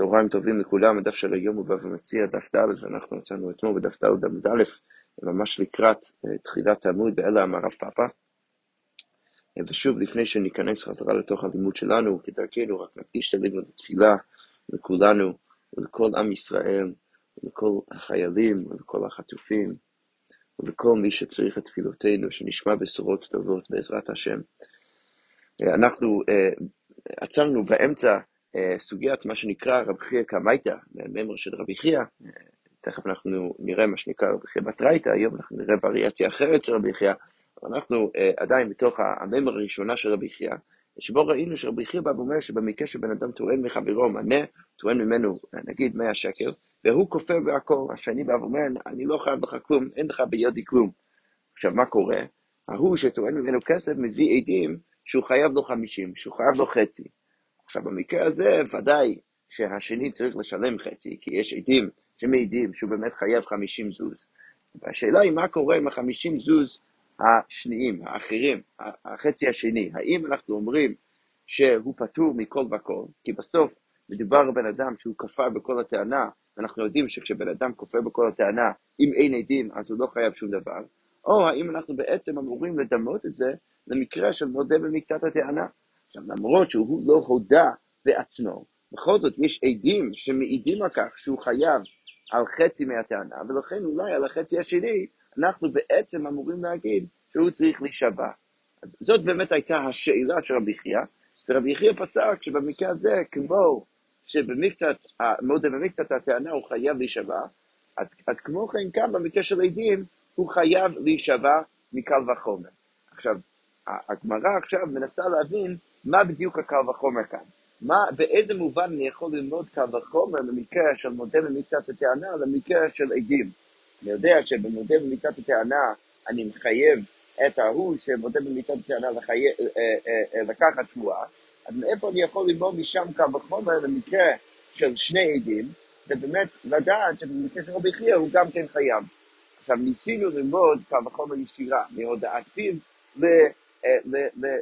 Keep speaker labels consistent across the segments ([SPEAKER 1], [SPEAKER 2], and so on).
[SPEAKER 1] צהריים טובים לכולם, הדף של היום הוא בא ומציע דף ד' ואנחנו מצאנו אתמול בדף ד' עמוד א', ממש לקראת אה, תחילת העמוד, באלה אמר רב פאפה. אה, ושוב, לפני שניכנס חזרה לתוך הלימוד שלנו, כדרכנו, רק נקדיש את הלימוד לתפילה לכולנו ולכל עם ישראל, ולכל החיילים ולכל החטופים, ולכל מי שצריך את תפילותינו, שנשמע בשורות טובות בעזרת השם. אה, אנחנו עצרנו באמצע סוגיית מה שנקרא רבי חייא קמייתא, מימר של רבי חייא, אה, תכף אנחנו נראה מה שנקרא רבי חייא בתרייתא, היום אנחנו נראה וריאציה אחרת של רבי חייא, אבל אנחנו uh, עדיין בתוך המימר הראשונה של רבי חייא, שבו ראינו שרבי חייא בא ואומר שבמקרה שבן אדם טוען מחברו מנה, טוען ממנו נגיד 100 שקל, והוא כופר בהכל, השני בא ואומר, אני לא חייב לך כלום, אין לך בידי כלום. עכשיו, מה קורה? ההוא שטוען ממנו כסף מביא עדים שהוא חייב לו 50, שהוא חייב לו חצי. עכשיו, במקרה הזה, ודאי שהשני צריך לשלם חצי, כי יש עדים שמעידים שהוא באמת חייב 50 זוז. והשאלה היא מה קורה עם ה-50 זוז השניים, האחרים, החצי השני. האם אנחנו אומרים שהוא פטור מכל וכל, כי בסוף מדובר בבן אדם שהוא כפר בכל הטענה, ואנחנו יודעים שכשבן אדם כופר בכל הטענה, אם אין עדים אז הוא לא חייב שום דבר, או האם אנחנו בעצם אמורים לדמות את זה למקרה של מודה במקצת הטענה. עכשיו, למרות שהוא לא הודה בעצמו, בכל זאת יש עדים שמעידים על כך שהוא חייב על חצי מהטענה, ולכן אולי על החצי השני אנחנו בעצם אמורים להגיד שהוא צריך להישבע. אז זאת באמת הייתה השאלה של רבי חייא, ורבי חייא פסק שבמקרה הזה, כמו שבמקצת, מודה במקצת הטענה הוא חייב להישבע, עד, עד כמו כן כאן במקרה של עדים הוא חייב להישבע מקל וחומר. עכשיו, הגמרא עכשיו מנסה להבין מה בדיוק הקל וחומר כאן. מה, באיזה מובן אני יכול ללמוד קל וחומר במקרה של מודה במצוות הטענה למקרה של עדים. אני יודע שבמודה במצוות הטענה אני מחייב את ההוא שמודה במצוות הטענה לחי... אה, אה, אה, לקחת שבועה, אז מאיפה אני יכול ללמוד משם קל וחומר למקרה של שני עדים, ובאמת לדעת שבמקרה של רבי חייא הוא גם כן חייב. עכשיו ניסינו ללמוד קל וחומר ישירה מהודעת פיו אה,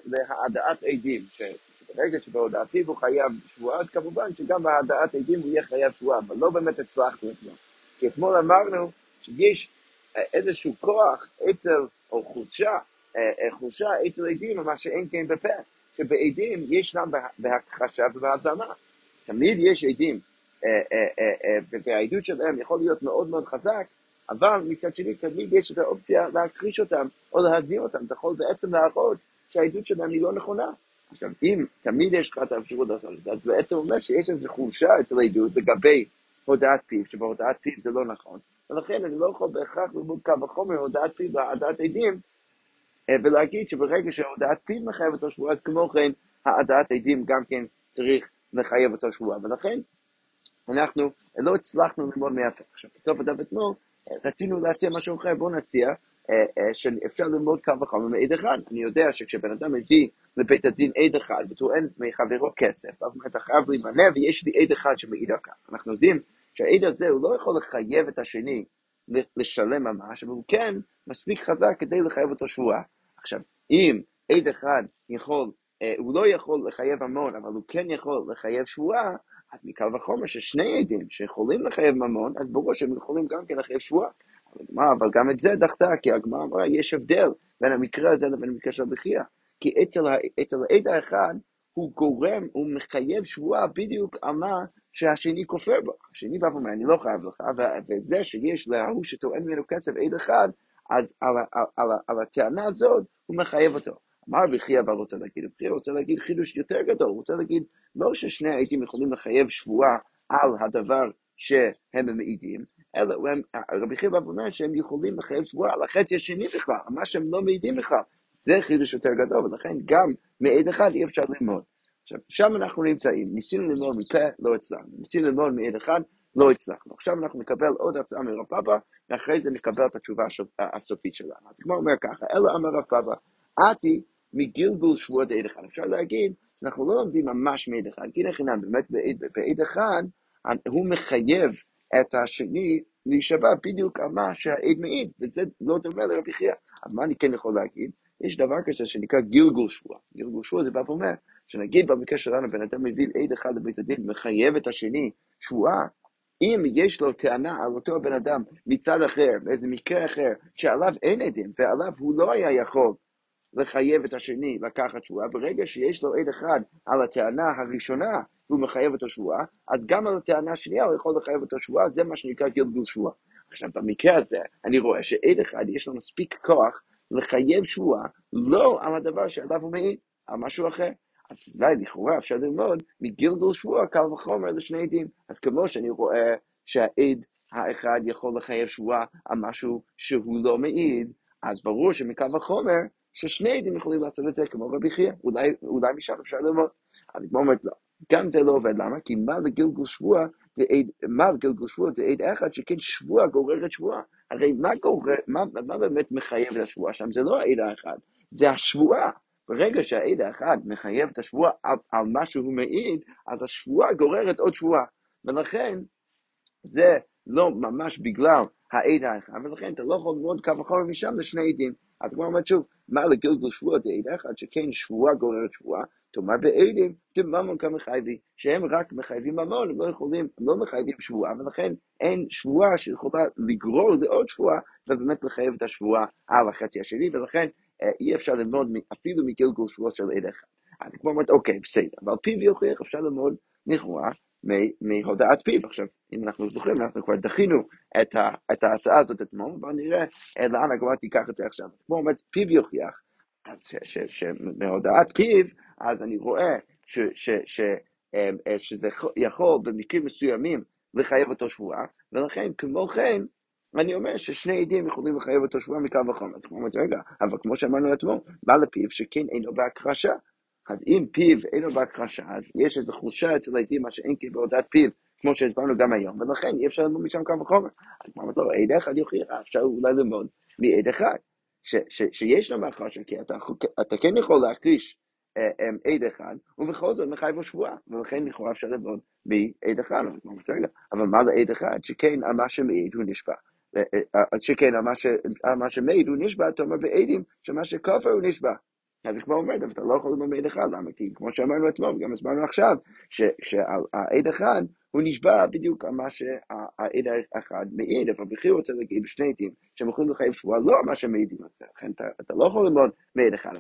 [SPEAKER 1] להעדעת עדים, שברגע שבהודעת פיו הוא חייב שבועה, אז כמובן שגם בהעדעת עדים הוא יהיה חייב שבועה, אבל לא באמת הצלחנו אתמול. כי אתמול אמרנו שיש אה, איזשהו כוח אצל, או חולשה, אה, חולשה אצל עדים, מה שאין כן בפה, שבעדים ישנם בהכחשה ובהאזנה. תמיד יש עדים, והעדות שלהם יכול להיות מאוד מאוד חזק, אבל מצד שני תמיד יש את האופציה להכחיש אותם או להזהיר אותם, אתה יכול בעצם להראות שהעדות שלהם היא לא נכונה. עכשיו, אם תמיד יש לך את האפשרות לעשות את זה, אז בעצם אומר שיש איזו חולשה אצל העדות לגבי הודעת פיו, שבהודעת פיו זה לא נכון, ולכן אני לא יכול בהכרח ללמוד קו החומר הודעת פיו והעדת עדים, אה, ולהגיד שברגע שהודעת פיו מחייב אותו שבועה, אז כמו כן העדת עדים גם כן צריך לחייב אותו שבועה, ולכן אנחנו לא הצלחנו ללמוד מהפה. עכשיו, בסוף הדף אתמול רצינו להציע משהו אחר, בואו נציע אה, אה, שאפשר ללמוד קו וחומר מעד אחד. אני יודע שכשבן אדם מביא לבית הדין עד אחד וטוען מחברו כסף, אז אתה חייב להימנע ויש לי עד אחד שמעיד על כך. אנחנו יודעים שהעד הזה הוא לא יכול לחייב את השני לשלם ממש, אבל הוא כן מספיק חזק כדי לחייב אותו שבועה. עכשיו, אם עד אחד יכול, אה, הוא לא יכול לחייב המון, אבל הוא כן יכול לחייב שבועה, אז מקל וחומר ששני עדים שיכולים לחייב ממון, אז ברור שהם יכולים גם כן לחייב שבועה. אבל גם את זה דחתה, כי הגמרא אמרה, יש הבדל בין המקרה הזה לבין המקרה של הבכייה. כי אצל, אצל העד האחד, הוא גורם, הוא מחייב שבועה בדיוק על מה שהשני כופר בו. השני בא ואומר, אני לא חייב לך, וזה שיש להוא שטוען ממנו כסף עד אחד, אז על, על, על, על הטענה הזאת, הוא מחייב אותו. אמר בכי אבל רוצה להגיד, בכי רוצה להגיד חידוש יותר גדול, הוא רוצה להגיד לא ששני העדים יכולים לחייב שבועה על הדבר שהם מעידים, אלא רבי חייא אומר שהם יכולים לחייב שבועה על החצי השני בכלל, מה שהם לא מעידים בכלל, זה חידוש יותר גדול, ולכן גם מעד אחד אי אפשר ללמוד. עכשיו, שם אנחנו נמצאים, ניסינו ללמוד מפה, לא הצלחנו, ניסינו ללמוד מעד אחד, לא הצלחנו. עכשיו אנחנו נקבל עוד הצעה מרב פאפה, ואחרי זה נקבל את התשובה הסופית שלנו. אז כמו אומר ככה, אלא אמר רב פאפה, עתי מגלגול שבועות עד אחד. אפשר להגיד שאנחנו לא לומדים ממש מעד אחד, כי לחינם באמת בעד אחד הוא מחייב את השני להישבע בדיוק על מה שהעד מעיד, וזה לא דומה לרבי חייא. אז מה אני כן יכול להגיד? יש דבר כזה שנקרא גלגול שבועה. גלגול שבועה זה בא ואומר, שנגיד במקרה שלנו בן אדם מביא עד אחד לבית הדין, מחייב את השני שבועה, אם יש לו טענה על אותו בן אדם מצד אחר, באיזה מקרה אחר, שעליו אין עדים, ועליו הוא לא היה יכול לחייב את השני לקחת שבועה, ברגע שיש לו עד אחד על הטענה הראשונה והוא מחייב את השבועה, אז גם על הטענה השנייה הוא יכול לחייב את השבועה, זה מה שנקרא גלגול שבועה. עכשיו, במקרה הזה, אני רואה שעד אחד יש לו מספיק כוח לחייב שבועה לא על הדבר שעליו הוא מעיד, על משהו אחר. אז אולי לכאורה אפשר ללמוד מגלגול שבועה קל וחומר לשני עדים. אז כמו שאני רואה שהעד האחד יכול לחייב שבועה על משהו שהוא לא מעיד, אז ברור שמקל וחומר ששני עדים יכולים לעשות את זה כמו רבי חייא, אולי, אולי משם אפשר ללמוד. אז כמו אומרת, לא, גם זה לא עובד, למה? כי מה לגלגול שבוע, זה עד, מה לגלגול שבוע זה עד אחד שכן שבוע גוררת שבועה. הרי מה, גורר, מה, מה באמת מחייב את השבועה שם? זה לא העד האחד, זה השבועה. ברגע שהעד האחד מחייב את השבועה על, על מה שהוא מעיד, אז השבועה גוררת עוד שבועה. ולכן, זה לא ממש בגלל העד האחד, ולכן אתה לא יכול ללמוד קו וחומר משם לשני עדים. אז כמו אומרת שוב, מה לגלגול שבועה דעד אחד, שכן שבועה גוררת שבועה, תאמר בעדים, דממון כמחייבי, שהם רק מחייבים ממון, הם לא יכולים, הם לא מחייבים שבועה, ולכן אין שבועה שיכולה לגרור לעוד שבועה, ובאמת לחייב את השבועה על החצי השני, ולכן אה, אי אפשר ללמוד אפילו מגלגול שבועות של עד אחד. אז כמו אומרת, אוקיי, בסדר, אבל פיו יוכיח אפשר ללמוד לכאורה מהודעת פיו. עכשיו, אם אנחנו זוכרים, אנחנו כבר דחינו את, ה, את ההצעה הזאת אתמול, בואו נראה אה, לאן הגמרא תיקח את זה עכשיו. כמו אומרת, פיו יוכיח, שמהודעת פיו, אז אני רואה ש, ש, ש, אה, אה, שזה יכול במקרים מסוימים לחייב אותו שבועה, ולכן, כמו כן, אני אומר ששני עדים יכולים לחייב אותו שבועה מקו וחומר. אז כמו אומרת, רגע, אבל כמו שאמרנו אתמול, בא לפיו שכן אינו בהכחשה. אז אם פיו אינו בהכחשה, אז יש איזו חולשה אצל העדים, מה שאין כן בהודעת פיו, כמו שהסברנו גם היום, ולכן אי אפשר ללמוד משם כמה וחומר. אז אמרת לו, עד אחד יוכיח, אפשר אולי ללמוד מעד אחד, שיש לו בהכחשה, כי אתה, כן יכול להכחיש אה, אה, עד אחד, ובכל זאת מחייב לו שבועה, ולכן לכאורה אפשר ללמוד מעד אחד, אבל מה לעד אחד? שכן על מה שמעיד הוא נשבע. אה, שכן על מה שמעיד הוא נשבע, אתה אומר בעדים שמה שכופר הוא נשבע. אז זה כמו אומרת, אבל אתה לא יכול ללמוד מעד אחד, למה? כי כמו שאמרנו אתמול, וגם הסברנו עכשיו, שהעד אחד, הוא נשבע בדיוק על מה שהעד האחד מעיד, אבל בכי רוצה להגיד בשני עדים, שהם יכולים לחייב שבועה לא על מה שהם מעידים, לכן אתה, לא יכול ללמוד מעד אחד,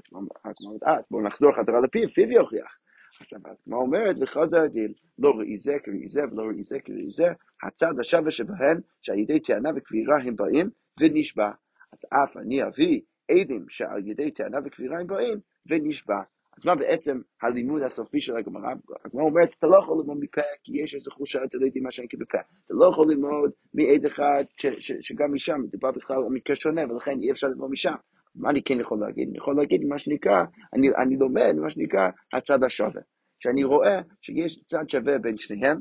[SPEAKER 1] אז בואו נחזור חזרה לפיו, פיו יוכיח. עכשיו, כמו אומרת, וחזר הדין, לא ראי זה כראי זה ולא ראי זה כראי זה, הצד השווה שבהן, שעל ידי טענה וכבירה הם באים, ונשבע. אז אף אני אביא עדים שעל ידי טענה וכבירה הם באים, ונשבע. אז מה בעצם הלימוד הסופי של הגמרא? הגמרא אומרת, אתה לא יכול ללמוד מפה, כי יש איזו חושה אצל עדים מה שאין כבפה. אתה לא יכול ללמוד מעד אחד, ש, ש, שגם משם מדובר בכלל על מקרה שונה, ולכן אי אפשר ללמוד משם. מה אני כן יכול להגיד? אני יכול להגיד מה שנקרא, אני, אני לומד מה שנקרא הצד השווה. שאני רואה שיש צד שווה בין שניהם,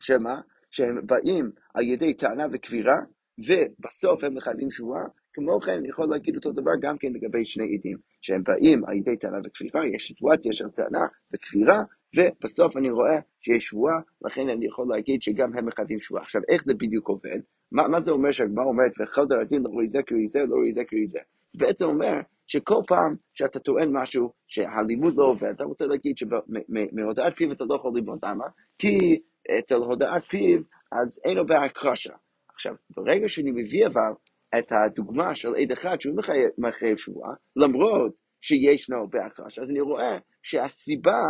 [SPEAKER 1] שמה? שהם באים על ידי טענה וכבירה, ובסוף הם מחייבים שבועה, כמו כן, אני יכול להגיד אותו דבר גם כן לגבי שני עדים, שהם באים על ידי טענה וכפירה, יש סיטואציה של טענה וכפירה, ובסוף אני רואה שיש שבועה, לכן אני יכול להגיד שגם הם מחייבים שבועה. עכשיו, איך זה בדיוק עובד? מה, מה זה אומר שהגמרא אומרת, וחזר הדין לא רואי זה קרי זה, לא רואי זה קרי זה? זה בעצם אומר שכל פעם שאתה טוען משהו שהלימוד לא עובד, אתה רוצה להגיד שמהודעת פיו אתה לא יכול ללמוד, למה? כי אצל הודעת פיו אז אין לו בהכחשה. עכשיו, ברגע שאני מביא אבל את הדוגמה של עד אחד שהוא מחייב, מחייב שבועה, למרות שישנו בהכחשה, אז אני רואה שהסיבה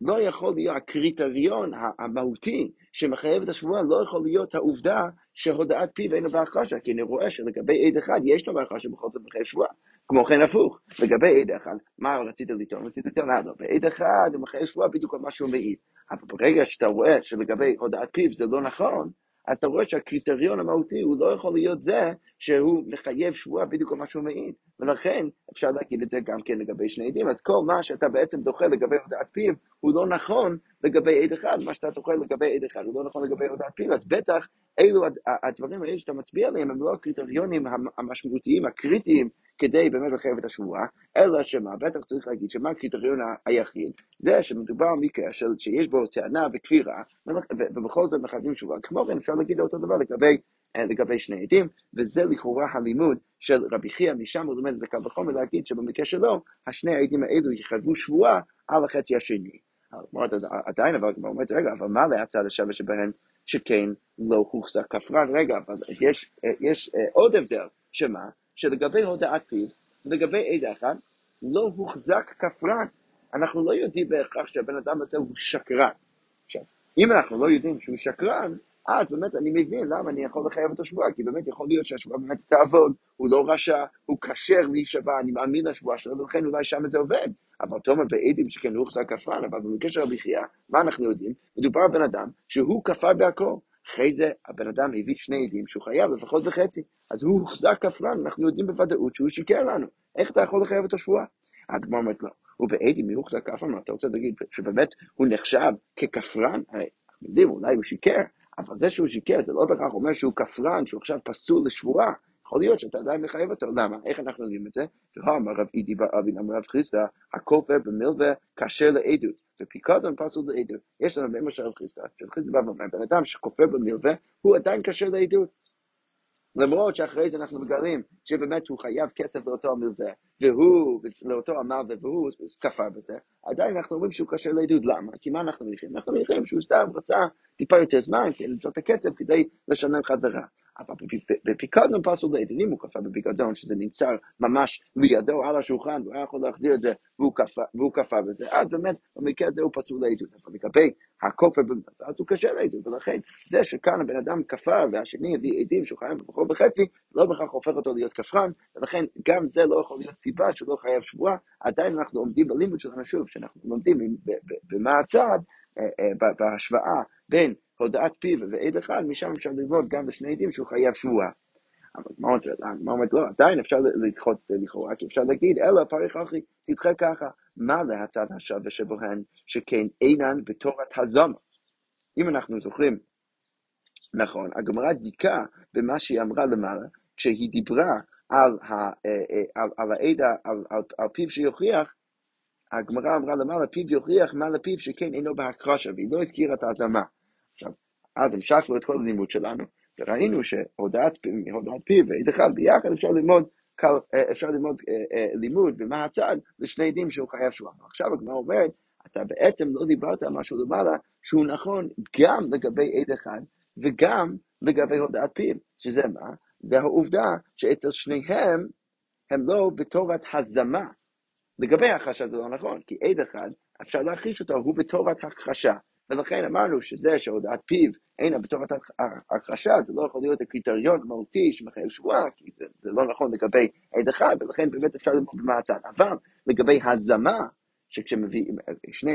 [SPEAKER 1] לא יכול להיות, הקריטריון המהותי שמחייב את השבועה לא יכול להיות העובדה שהודעת פיו אינו בהכחשה, כי אני רואה שלגבי עד אחד יש לו בהכחשה בכל זאת מחייב שבועה. כמו כן הפוך, לגבי עד אחד, מה רצית לטעון? רצית לטעון, לא, בעד אחד הוא מחייב שבועה בדיוק על מה שהוא מעיד. אבל ברגע שאתה רואה שלגבי הודעת פיו זה לא נכון, אז אתה רואה שהקריטריון המהותי הוא לא יכול להיות זה שהוא מחייב שבועה בדיוק מה שהוא מעיד. ולכן אפשר להגיד את זה גם כן לגבי שני עדים. אז כל מה שאתה בעצם דוחה לגבי הודעת פיו הוא לא נכון לגבי עד אחד, מה שאתה דוחה לגבי עד אחד הוא לא נכון לגבי הודעת פיו, אז בטח אלו הדברים האלה שאתה מצביע עליהם הם לא הקריטריונים המשמעותיים, הקריטיים, כדי באמת לחייב את השבועה, אלא שמה, בטח צריך להגיד שמה הקריטריון היחיד, זה שמדובר על מקרה שיש בו טענה וכפירה, ובכל זאת מחייבים שבועה. אז כמו כן אפשר להגיד אותו דבר לגבי לגבי שני עדים, וזה לכאורה הלימוד של רבי חייא, משם הוא לומד את הקל וחומר להגיד שבמקרה שלו, השני העדים האלו יחייבו שבועה על החצי השני. עדיין אבל הגמרא אומרת, רגע, אבל מה להצד השווה שבהן שכן לא הוחזק כפרן? רגע, אבל יש, יש עוד הבדל, שמה? שלגבי הודעת פיו, לגבי עד אחד, לא הוחזק כפרן. אנחנו לא יודעים בהכרח שהבן אדם הזה הוא שקרן. עכשיו, אם אנחנו לא יודעים שהוא שקרן, אז באמת אני מבין למה אני יכול לחייב את השבועה, כי באמת יכול להיות שהשבועה באמת תעבוד, הוא לא רשע, הוא כשר להישבע, אני מאמין לשבועה שלו, ולכן אולי שם זה עובד. אבל תומר בעדים שכן הוא הוחזק כפרן, אבל בקשר רבי חייא, מה אנחנו יודעים? מדובר על בן אדם שהוא כפר בהכל. אחרי זה הבן אדם הביא שני עדים שהוא חייב לפחות בחצי, אז הוא הוחזק כפרן, אנחנו יודעים בוודאות שהוא שיקר לנו. איך אתה יכול לחייב את השבועה? אז הגמרא אומרת לא, הוא בעדים מי הוחזק כפרן, אתה רוצה להגיד שבאמת הוא נחשב ככפרן? הרי יודעים, אולי הוא שיקר, אבל זה שהוא שיקר זה לא בהכרח אומר שהוא כפרן, שהוא עכשיו פסול לשבועה. יכול להיות שאתה עדיין מחייב אותו, למה? איך אנחנו יודעים את זה? ואמר רב אידי בר אבין, אמר רב חיסדא, הכופר במלווה כשר לעדות, ופיקדון פסול לעדות. יש לנו באמת של רב חיסדא, רב חיסדא בא ואומר, בן אדם שכופר במלווה, הוא עדיין כשר לעדות. למרות שאחרי זה אנחנו מגלים שבאמת הוא חייב כסף לאותו המלווה, והוא, לאותו המלווה, והוא כפר בזה, עדיין אנחנו אומרים שהוא קשה לעדות. למה? כי מה אנחנו מניחים? אנחנו מניחים שהוא סתם רצה טיפה יותר זמן, כן, למצוא את הכסף כדי לשלם חזרה. אבל בפיקדון פסול לעדות, אם הוא כפר בפיקדון, שזה נמצא ממש לידו על השולחן, והוא היה יכול להחזיר את זה, והוא כפר בזה, אז באמת, במקרה הזה הוא פסול לעדות. אבל לגבי הכופר, אז הוא קשה לעדות, ולכן זה שכאן הבן אדם כפר, והשני הביא עדים שהוא חייב בחור בחצי, לא בהכרח הופך אותו להיות כפרן, ולכן גם זה לא יכול להיות סיבה שהוא לא חייב שבועה, עדיין אנחנו עומדים בלימוד שלנו שוב, שאנחנו לומדים במה הצעד, בהשוואה בין הודעת פיו ועד אחד, משם אפשר ללמוד גם בשני עדים שהוא חייב שבועה. אבל מה אומרת לא, עדיין אפשר לדחות לכאורה, כי אפשר להגיד, אלא פריך אחי, תדחה ככה. מה להצד השווה שבוהן, שכן אינן בתורת הזמה. אם אנחנו זוכרים, נכון, הגמרא דייקה במה שהיא אמרה למעלה, כשהיא דיברה על, ה, על, על העד, על, על, על פיו שיוכיח, הגמרא אמרה למעלה, פיו יוכיח מה לפיו שכן אינו בהקרשה, והיא לא הזכירה את ההזמה. עכשיו, אז המשכנו את כל הלימוד שלנו, וראינו שהודעת פיו ועד אחד ביחד אפשר ללמוד, אפשר ללמוד לימוד במה הצד לשני עדים שהוא חייב שבועה. עכשיו הגמרא אומרת, אתה בעצם לא דיברת על משהו למעלה שהוא נכון גם לגבי עד אחד וגם לגבי הודעת פיו, שזה מה? זה העובדה שאצל שניהם הם לא בתורת הזמה. לגבי הכחשה זה לא נכון, כי עד אחד, אפשר להכחיש אותו, הוא בתורת הכחשה. ולכן אמרנו שזה שהודעת פיו אינה בתורת הכחשה, זה לא יכול להיות הקריטריון מהותי שמחייב שבועה, כי זה, זה לא נכון לגבי עד אחד, ולכן באמת אפשר ללמוד במעצד. אבל לגבי הזמה, שכשמביאים,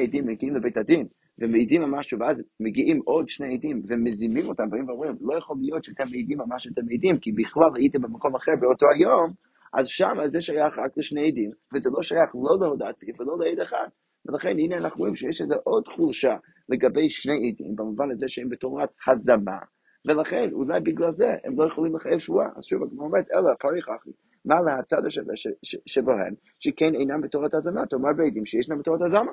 [SPEAKER 1] עדים מגיעים לבית הדין, ומעידים על משהו, ואז מגיעים עוד שני עדים ומזימים אותם, באים ואומרים, לא יכול להיות שאתם מעידים על מה שאתם מעידים, כי בכלל הייתם במקום אחר באותו היום, אז שם זה שייך רק לשני עדים, וזה לא שייך לא להודעת פיו ולא לעד אחד. ולכן הנה אנחנו רואים שיש איזו עוד חולשה לגבי שני עדים, במובן הזה שהם בתורת הזמה, ולכן אולי בגלל זה הם לא יכולים לחייב שבועה. אז שוב, כמו אומרת, אלא פריך אחי, מה להצד השווה שבהן, שכן אינם בתורת הזמה, תאמר בעדים שישנם בתורת הזמה.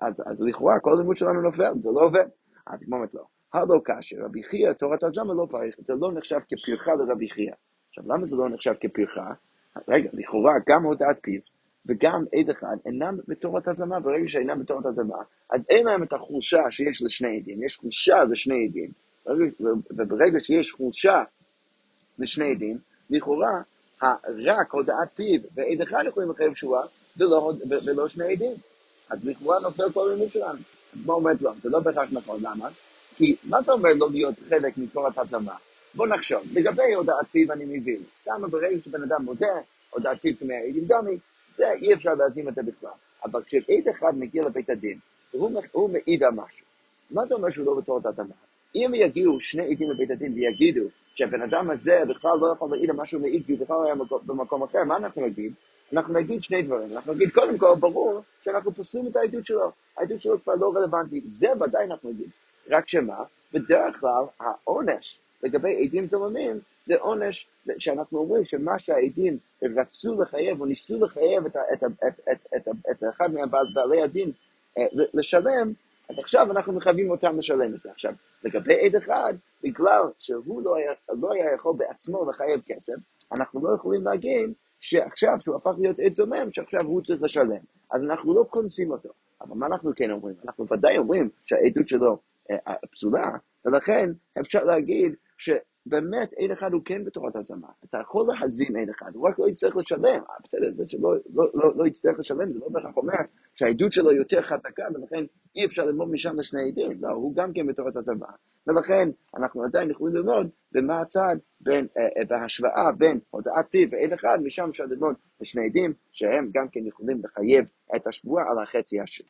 [SPEAKER 1] אז, אז לכאורה כל הלימוד שלנו נופל, זה לא עובד. אז היא אומרת לו, הלא כאשר רבי חייא תורת הזמה לא פריך, זה לא נחשב כפרחה לרבי חייא. עכשיו למה זה לא נחשב כפרחה? רגע, לכאורה גם הודעת פיו וגם עד אחד אינם בתורת הזמה, ברגע שאינם בתורת הזמה, אז אין להם את החולשה שיש לשני עדים, יש חולשה לשני עדים, וברגע שיש חולשה לשני עדים, לכאורה רק הודעת פיו ועד אחד יכולים לחייב שבועה, ולא, ולא שני עדים. אז לכאורה נופל כל הלימוד שלנו. מה אומרת לו? זה לא בהכרח נכון, למה? כי מה אתה אומר לא להיות חלק מתורת הזמה? בוא נחשוב, לגבי הודעת פיו אני מבין, סתם ברגע שבן אדם מודה, הודעת פיו כמעידים דמי, זה אי אפשר להזים את זה בכלל. אבל כשעד אחד מגיע לבית הדין, והוא מעיד על משהו, מה זה אומר שהוא לא בתורת הזמה? אם יגיעו שני עדים לבית הדין ויגידו שהבן אדם הזה בכלל לא יכול להעיד על משהו מעיד כי הוא בכלל היה במקום אחר, מה אנחנו נגיד? אנחנו נגיד שני דברים. אנחנו נגיד, קודם כל, ברור שאנחנו פוסלים את העדות שלו. העדות שלו כבר לא רלוונטית. זה ודאי אנחנו נגיד. רק שמה? בדרך כלל העונש לגבי עדים זוממים זה עונש שאנחנו אומרים שמה שהעדים רצו לחייב או ניסו לחייב את, את, את, את, את, את אחד מבעלי הדין לשלם, אז עכשיו אנחנו מחייבים אותם לשלם את זה. עכשיו, לגבי עד אחד, בגלל שהוא לא היה, לא היה יכול בעצמו לחייב כסף, אנחנו לא יכולים להגיד שעכשיו שהוא הפך להיות עד זומם, שעכשיו הוא צריך לשלם. אז אנחנו לא קונסים אותו. אבל מה אנחנו כן אומרים? אנחנו ודאי אומרים שהעדות שלו אה, פסולה, ולכן אפשר להגיד שבאמת עד אחד הוא כן בתורת הזמה. אתה יכול להזים עד אחד, הוא רק לא יצטרך לשלם. אה, בסדר, זה שלא לא, לא, לא יצטרך לשלם, זה לא בהכרח אומר שהעדות שלו יותר חזקה, ולכן אי אפשר ללמוד משם לשני עדים. לא, הוא גם כן בתורת הזמה. ולכן אנחנו עדיין יכולים ללמוד במה הצד, בין, אה, אה, בהשוואה בין הודעת פיו ועד אחד, משם אפשר ללמוד לשני עדים, שהם גם כן יכולים לחייב את השבועה על החצי השני.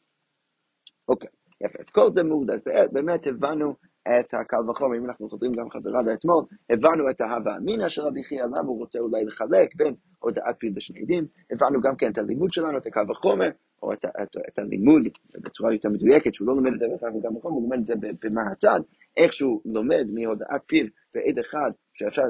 [SPEAKER 1] אוקיי. יפה, אז כל זה מודע, באמת הבנו את הקל וחומר, אם אנחנו חוזרים גם חזרה לאתמול, הבנו את ההווה אמינא של רבי חייא, למה הוא רוצה אולי לחלק בין הודעת פיל לשני עדים, הבנו גם כן את הלימוד שלנו, את הקל וחומר, או את, את, את הלימוד בצורה יותר מדויקת, שהוא לא לומד את זה בהכרח בקל וחומר, הוא לומד את זה במה הצד, איך שהוא לומד מהודעת פיל ועד אחד שאפשר,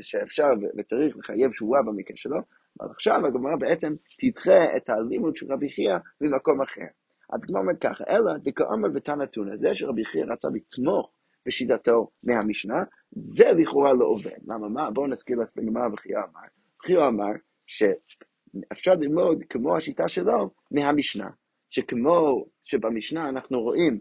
[SPEAKER 1] שאפשר וצריך לחייב שבועה במקרה שלו, אבל עכשיו הגמרא בעצם תדחה את הלימוד של רבי חייא ממקום אחר. הדגמר אומר ככה, אלא דכאמר ותנתונה, זה שרבי חייא רצה לתמוך בשיטתו מהמשנה, זה לכאורה לא עובד. למה מה? בואו נזכיר לך בגמרא וחייא אמר. חייא אמר שאפשר ללמוד כמו השיטה שלו מהמשנה, שכמו שבמשנה אנחנו רואים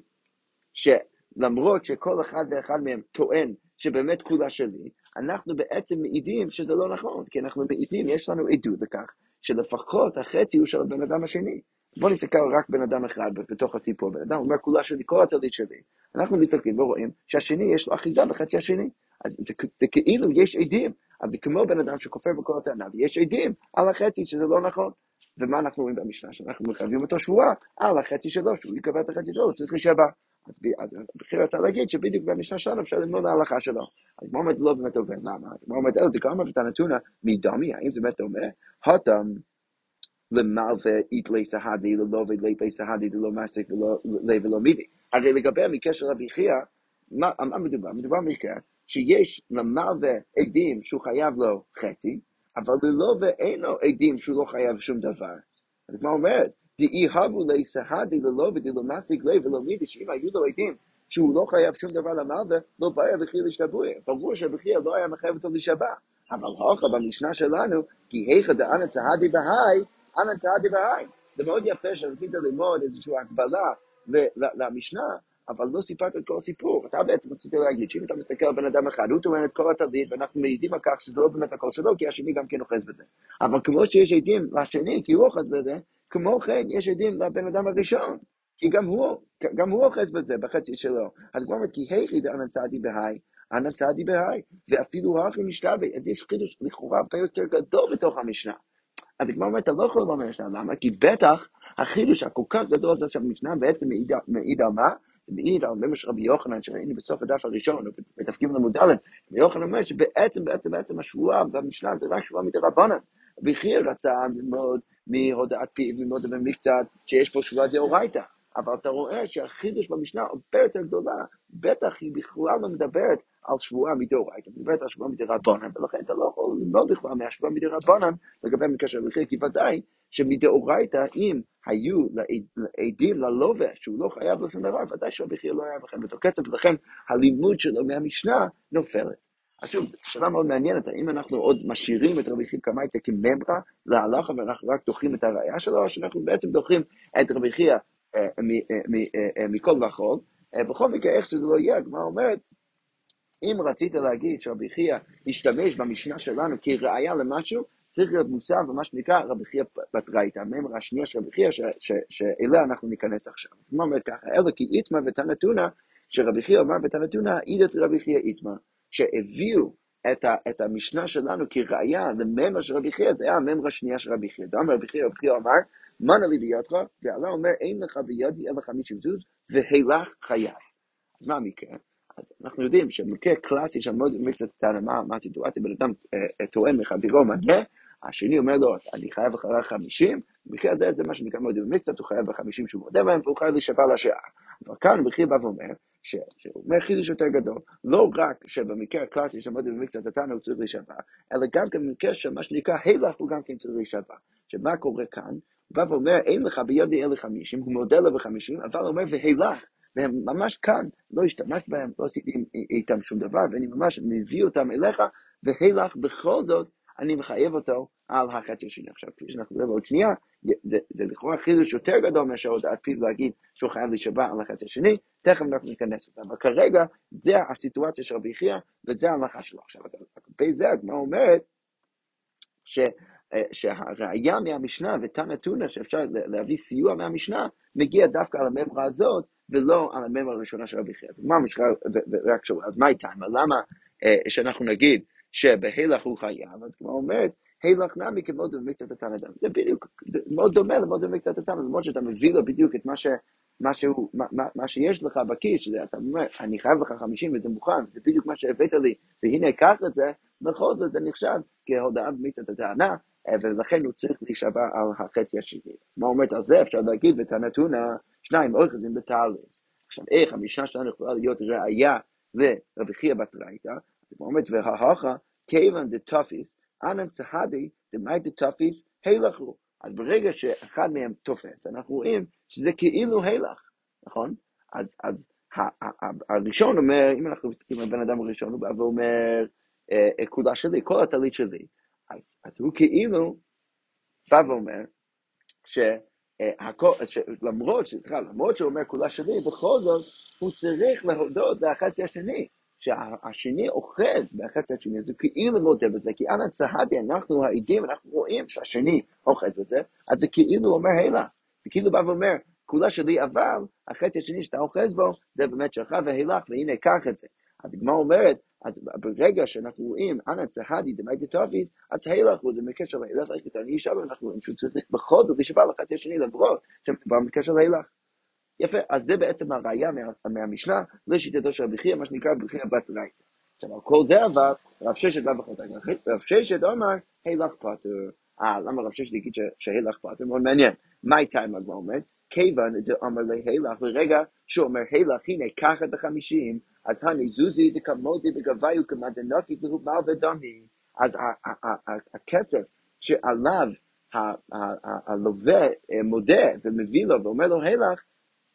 [SPEAKER 1] שלמרות שכל אחד ואחד מהם טוען שבאמת כולה שלי, אנחנו בעצם מעידים שזה לא נכון, כי אנחנו מעידים, יש לנו עדות לכך, שלפחות החצי הוא של הבן אדם השני. בוא נסתכל רק בן אדם אחד בתוך הסיפור, בן אדם אומר כולה שלי, כל הטלית שלי. אנחנו מסתכלים ורואים שהשני יש לו אחיזה בחצי השני. אז זה, זה כאילו יש עדים, אז זה כמו בן אדם שכופר בכל הטענה, ויש עדים על החצי שזה לא נכון. ומה אנחנו רואים במשנה? שאנחנו מחייבים אותו שבועה על החצי שלו, שהוא יקבל את החצי שלו, הוא צריך להישבע. אז בכיר רצה להגיד שבדיוק במשנה שלנו אפשר ללמוד ההלכה שלו. אז כמו אומרת לא באמת עובד, למה? כמו אומרת, אלא דקאמר ותנתונה מדומי, האם זה באמת דומה? הותם למלווה איתלי סהדי ללא ולילי סהדי ללא מעסיק ולא מידי. הרי לגבי המקרה של רבי חייא, מה, מה מדובר? מדובר במקרה שיש למלווה עדים שהוא חייב לו חצי, אבל ללא ואין לו עדים שהוא לא חייב שום דבר. מה אומרת? דאי הבו לי סהדי ללא ולא מעסיק לי ולא מידי, שאם היו לו עדים שהוא לא חייב שום דבר למלווה, לא בעיה וכי להשתבוע. ברור שבחייא לא היה מחייב אותו להישבע. אבל הוכחה במשנה שלנו, כי היכא דאנא צהדי בהאי, אנא צעדי בהאי. זה מאוד יפה שרצית ללמוד איזושהי הקבלה למשנה, אבל לא סיפרת את כל הסיפור. אתה בעצם רצית להגיד שאם אתה מסתכל על בן אדם אחד, הוא טוען את כל התרדית, ואנחנו מעידים על כך שזה לא באמת הכל שלו, כי השני גם כן אוחז בזה. אבל כמו שיש עדים לשני, כי הוא אוחז בזה, כמו כן יש עדים לבן אדם הראשון. כי גם הוא, גם הוא אוחז בזה בחצי שלו. אז הוא אומר, כי היכי דאנא צעדי בהאי, אנא צעדי בהאי, ואפילו הכי משתווה. אז יש חידוש לכאורה הרבה יותר גדול בתוך המשנה. אז הגמרא אומרת, אתה לא יכול לומר משנה, למה? כי בטח החידוש הכל כך גדול הזה עכשיו במשנה בעצם מעיד על מה? זה מעיד על ממש רבי יוחנן שראינו בסוף הדף הראשון, בתפקיד עמוד ד', רבי יוחנן אומר שבעצם, בעצם, בעצם השבועה במשנה זה רק שבועה מדרבנן. רבי חייא רצה ללמוד מהודעת פיו, ללמוד במקצת, שיש פה שבועה דאורייתא. אבל אתה רואה שהחידוש במשנה הרבה יותר גדולה, בטח היא בכלל לא מדברת על שבועה מדאורייתא, היא מדברת על שבועה מדרבנן, ולכן אתה לא יכול ללמוד בכלל מהשבועה מדרבנן לגבי של המחיר, כי ודאי שמדאורייתא, אם היו עדים ללווה שהוא לא חייב לו שום דבר, ודאי שהמחיר לא היה בכלל בתוך כסף, ולכן הלימוד שלו מהמשנה נופלת. אז שוב, זו שאלה מאוד מעניינת, האם אנחנו עוד משאירים את רבי חייא קמייתא כממרה להלכה ואנחנו רק דוחים את הראייה שלו, או שאנחנו בעצם דוחים את רבי חייא מכל וכל. בכל מקרה, איך שזה לא יהיה, הגמרא אומרת, אם רצית להגיד שרבי חייא השתמש במשנה שלנו כראיה למשהו, צריך להיות מוסר במה שנקרא רבי חייא בתרייתא, הממרה השנייה של רבי חייא, שאליה אנחנו ניכנס עכשיו. הגמרא אומרת ככה, אלא כי איתמר ותנתונה, שרבי חייא אמר ותנתונה, אידת רבי חייא איתמר, שהביאו את, ה, את המשנה שלנו כראיה לממרה של רבי חייא, זה היה הממרה השנייה של רבי חייא. דאמר רבי חייא, רבי חייא אמר, מנה לי בידך, ועלה אומר, אין לך בידי אלא חמישים זוז, והילך חיי. אז מה המקרה? אז אנחנו יודעים שמקרה קלאסי שם מאוד קצת קטן, מה, מה הסיטואציה, בן אדם טוען מחברו מנה, השני אומר לו, אני חייב אחרי חמישים, במקרה הזה זה מה שנקרא מאוד במקצת, הוא חייב בחמישים שהוא מודה בהם, והוא חייב להישבע לשעה. אבל כאן בכיר בא ואומר, שהוא חידוש יותר גדול, לא רק שבמקרה הקלאסי של מאוד במקצת התנא הוא צריך להישבע, אלא גם במקרה של מה שנקרא הילך הוא גם כן צריך להישבע. שמה קורה כאן? הוא בא ואומר, אין לך בידי אלה חמישים, הוא מודה לו בחמישים, אבל הוא אומר, והילך. והם ממש כאן, לא השתמשת בהם, לא עשיתי איתם שום דבר, ואני ממש מביא אותם אליך, והילך בכל זאת אני מחייב אותו על החטא השני. עכשיו, כפי שאנחנו נראה בעוד שנייה, זה, זה לכאורה חידוש יותר גדול מאשר הודעת פיו להגיד שהוא חייב להישבע על החטא השני, תכף אנחנו ניכנס לזה. אבל כרגע, זה הסיטואציה של רבי יחיא, וזה ההלכה שלו. עכשיו, לגבי זה הגמרא אומרת, ש... אה, שהראיה מהמשנה ותנא תונא שאפשר להביא סיוע מהמשנה מגיע דווקא על הממרה הזאת ולא על הממרה הראשונה של רבי חייא. אז מה המשנה רק שואל, אז מה איתה? למה אה, שאנחנו נגיד שבהילך הוא חייב, אז כמו אומרת, הילך נמי כמאוד במקצת התנא דם. זה בדיוק, זה מאוד דומה למאוד במקצת התנא, למרות שאתה מביא לו בדיוק את מה, ש, מה, שהוא, מה, מה, מה שיש לך בכיס, שזה, אתה אומר, אני חייב לך 50 וזה מוכן, זה בדיוק מה שהבאת לי, והנה קח את זה, בכל זאת זה נחשב כהודעה במקצת הטענה, ולכן הוא צריך להישבע על החטא השני. מה אומרת על זה? אפשר להגיד בתנתונה, שניים אוחזים בתעלס. עכשיו, איך המשנה שלנו יכולה להיות ראייה לרבי חייא בת רייתא? זאת אומרת, וההכה, כיוון דתופיס, אנן צהדי דמאי דתופיס, הילך הוא. אז ברגע שאחד מהם תופס, אנחנו רואים שזה כאילו הילך, נכון? אז, אז הראשון אומר, אם אנחנו מסתכלים על בן אדם הראשון, הוא בא ואומר, אה, אה, כולה שלי, כל הטלית שלי. אז, אז הוא כאילו בא ואומר שהכל, למרות, סליחה, למרות שהוא אומר כולה שלי, בכל זאת הוא צריך להודות לחצי השני. שהשני אוחז בחצי השני, הוא כאילו מודה בזה, כי אנא צהדי, אנחנו העדים, אנחנו רואים שהשני אוחז בזה, אז זה כאילו אומר הילה, זה כאילו בא ואומר, כולה שלי, אבל החצי השני שאתה אוחז בו, זה באמת שלך והילך, והנה, קח את זה. הדגמר אומרת, אז ברגע שאנחנו רואים, אנא צהדי דמיידי תוביד, אז הילך הוא זה מקשר להילך, אני אישה, ואנחנו רואים שהוא צריך בכל זאת להישבע לחצי השני למרות שמדובר בקשר להילך. יפה, אז זה בעצם הראייה מה, מהמשנה לשיטתו של רבי חייא, מה שנקרא רבי חייא בת רייתא. עכשיו, על כל זה אבל, רב ששת לאו וחוטא. רב ששת אומר, הילך פטר. אה, למה רב ששת יגיד שהילך פטר? מאוד מעניין. מה הייתה עם הגמר אומרת? כיוון דאמר להילך, ברגע שהוא אומר הילך, הנה, קח את החמישים, אז הנה זוזי דקמודי בגביו כמדנוקי להובל ודמי. אז הכסף שעליו הלווה אה, מודה ומביא לו ואומר לו הילך,